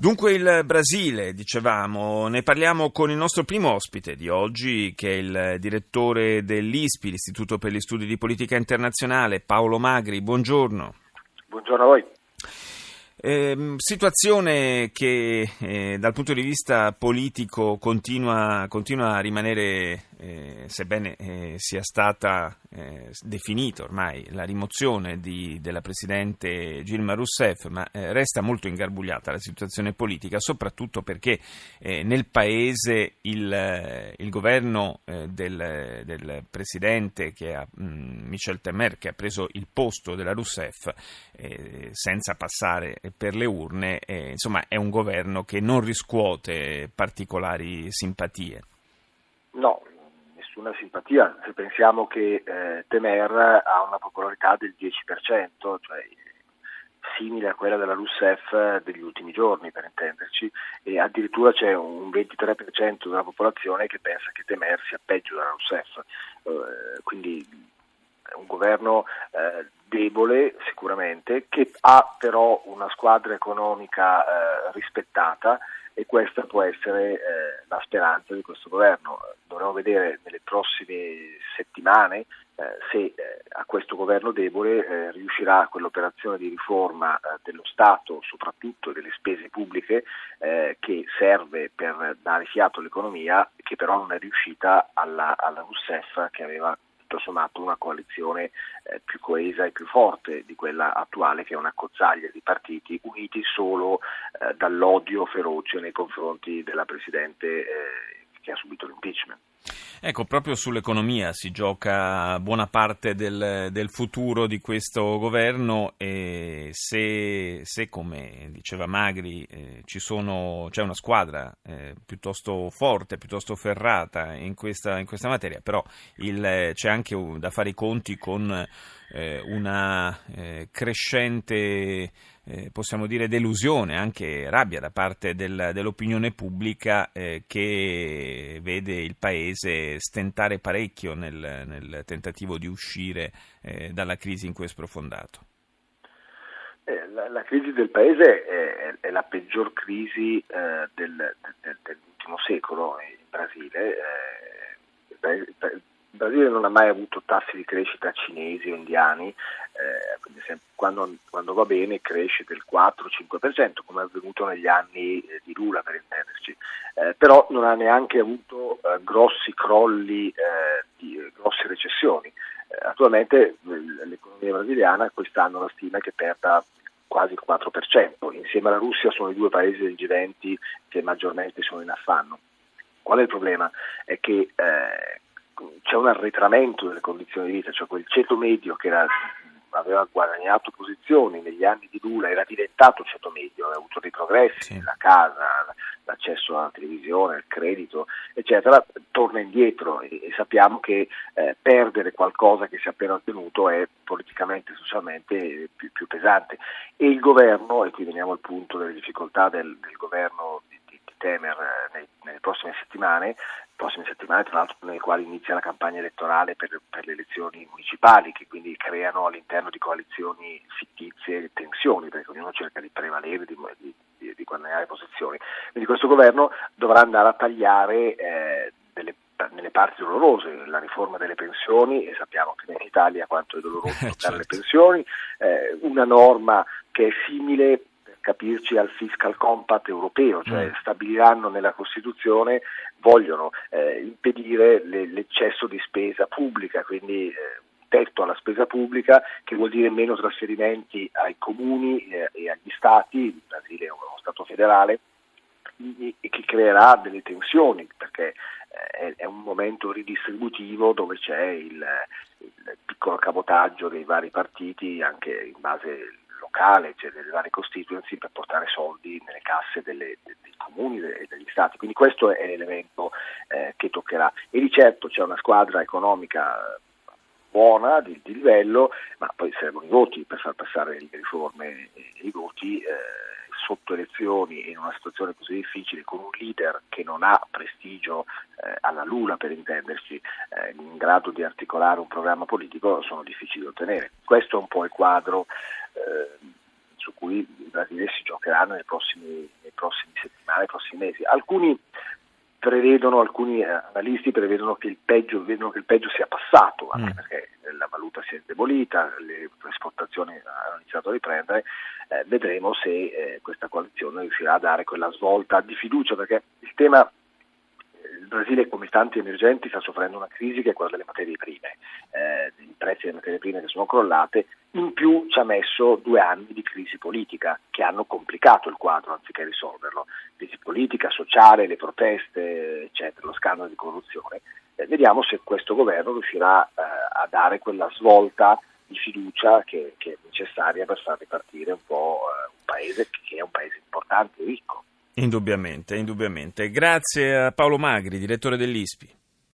Dunque il Brasile, dicevamo, ne parliamo con il nostro primo ospite di oggi, che è il direttore dell'ISPI, l'Istituto per gli Studi di Politica Internazionale, Paolo Magri. Buongiorno. Buongiorno a voi. Eh, situazione che eh, dal punto di vista politico continua, continua a rimanere, eh, sebbene eh, sia stata eh, definita ormai la rimozione di, della Presidente Gilma Rousseff, ma eh, resta molto ingarbugliata la situazione politica, soprattutto perché nel Paese il, il governo del, del, Presidente che ha, mh, mm, Michel Temer, che ha preso il posto della Rousseff senza passare per le urne, eh, insomma è un governo che non riscuote particolari simpatie. No, nessuna simpatia, se pensiamo che eh, Temer ha una popolarità del 10%, cioè simile a quella della Rousseff degli ultimi giorni, per intenderci, e addirittura c'è un 23% della popolazione che pensa che Temer sia peggio della Rousseff. Eh, quindi un governo eh, debole sicuramente, che ha però una squadra economica eh, rispettata e questa può essere eh, la speranza di questo governo. Dovremo vedere nelle prossime settimane eh, se eh, a questo governo debole eh, riuscirà quell'operazione di riforma dello Stato, soprattutto delle spese pubbliche, che serve per dare fiato all'economia, che però non è riuscita alla, alla Rousseff che aveva sommato una coalizione eh, più coesa e più forte di quella attuale che è una cozzaglia di partiti uniti solo dall'odio feroce nei confronti della Presidente eh, che ha subito l'impeachment. Ecco, proprio sull'economia si gioca buona parte del, del futuro di questo governo e se, se come diceva Magri, eh, sono, c'è una squadra eh, piuttosto forte, piuttosto ferrata in questa, in questa materia, però il, c'è anche da fare i conti con eh, una eh, crescente eh, possiamo dire delusione, anche rabbia da parte del, dell'opinione pubblica eh, che vede il Paese stentare parecchio nel, nel tentativo di uscire eh, dalla crisi in cui è sprofondato. Eh, la, la, crisi del Paese è, è la peggior crisi eh, del, del, dell'ultimo secolo in Brasile. Eh, il Brasile non ha mai avuto tassi di crescita cinesi o indiani, quando, quando, va bene cresce del 4-5%, come è avvenuto negli anni eh, di Lula per intenderci, eh, però non ha neanche avuto eh, grossi crolli, eh, di, grosse recessioni. Eh, attualmente l'economia brasiliana quest'anno la stima è che perda quasi il 4%, insieme alla Russia sono i due paesi del G20 che maggiormente sono in affanno. Qual è il problema? È che eh, c'è un arretramento delle condizioni di vita, cioè quel ceto medio che era, aveva guadagnato posizioni negli anni di Lula era diventato ceto medio, aveva avuto dei progressi, sì. la casa, l'accesso alla televisione, il credito, eccetera, torna indietro e, e sappiamo che eh, perdere qualcosa che si è appena ottenuto è politicamente e socialmente più, più, pesante. E il governo, e qui veniamo al punto delle difficoltà del, del governo di, di, di Temer eh, prossime settimane, prossime settimane, tra l'altro nelle quali inizia la campagna elettorale per, per, le elezioni municipali, che quindi creano all'interno di coalizioni fittizie tensioni, perché ognuno cerca di prevalere, di, di, di, di guadagnare posizioni. Quindi questo governo dovrà andare a tagliare eh, delle nelle parti dolorose, la riforma delle pensioni, e sappiamo che in Italia quanto è doloroso toccare certo. le pensioni, eh, una norma che è simile capirci al fiscal compact europeo, cioè mm. stabiliranno nella Costituzione, vogliono eh, impedire le, l'eccesso di spesa pubblica, quindi eh, tetto alla spesa pubblica che vuol dire meno trasferimenti ai comuni eh, e agli stati, il Brasile è uno Stato federale, e che creerà delle tensioni perché eh, è un momento ridistributivo dove c'è il, il piccolo cabotaggio dei vari partiti anche in base locale, cioè delle varie constituency per portare soldi nelle casse delle, dei comuni e degli stati. Quindi questo è l'elemento eh, che toccherà. E di certo c'è una squadra economica buona, di, di, livello, ma poi servono i voti per far passare le riforme e i voti. Eh, sotto elezioni in una situazione così difficile con un leader che non ha prestigio eh, alla Lula per intendersi eh, in grado di articolare un programma politico sono difficili da ottenere. Questo è un po' il quadro eh, su cui il Brasile si giocherà nei prossimi, nei prossimi settimane, nei prossimi mesi. Alcuni prevedono, alcuni analisti prevedono che il peggio, che il peggio sia passato, anche mm. perché la valuta si è indebolita, le esportazioni hanno iniziato a riprendere, eh, vedremo se eh, questa coalizione riuscirà a dare quella svolta di fiducia, perché il tema il Brasile, come tanti emergenti, sta soffrendo una crisi che è quella delle materie prime, eh, i prezzi delle materie prime che sono crollate, in più ci ha messo due anni di crisi politica che hanno complicato il quadro anziché risolverlo, crisi politica, sociale, le proteste, eccetera, lo scandalo di corruzione. Eh, vediamo se questo governo riuscirà eh, a dare quella svolta di fiducia che, che, è necessaria per far ripartire un po' eh, un paese che è un paese importante e ricco. Indubbiamente, indubbiamente. Grazie a Paolo Magri, direttore dell'ISPI.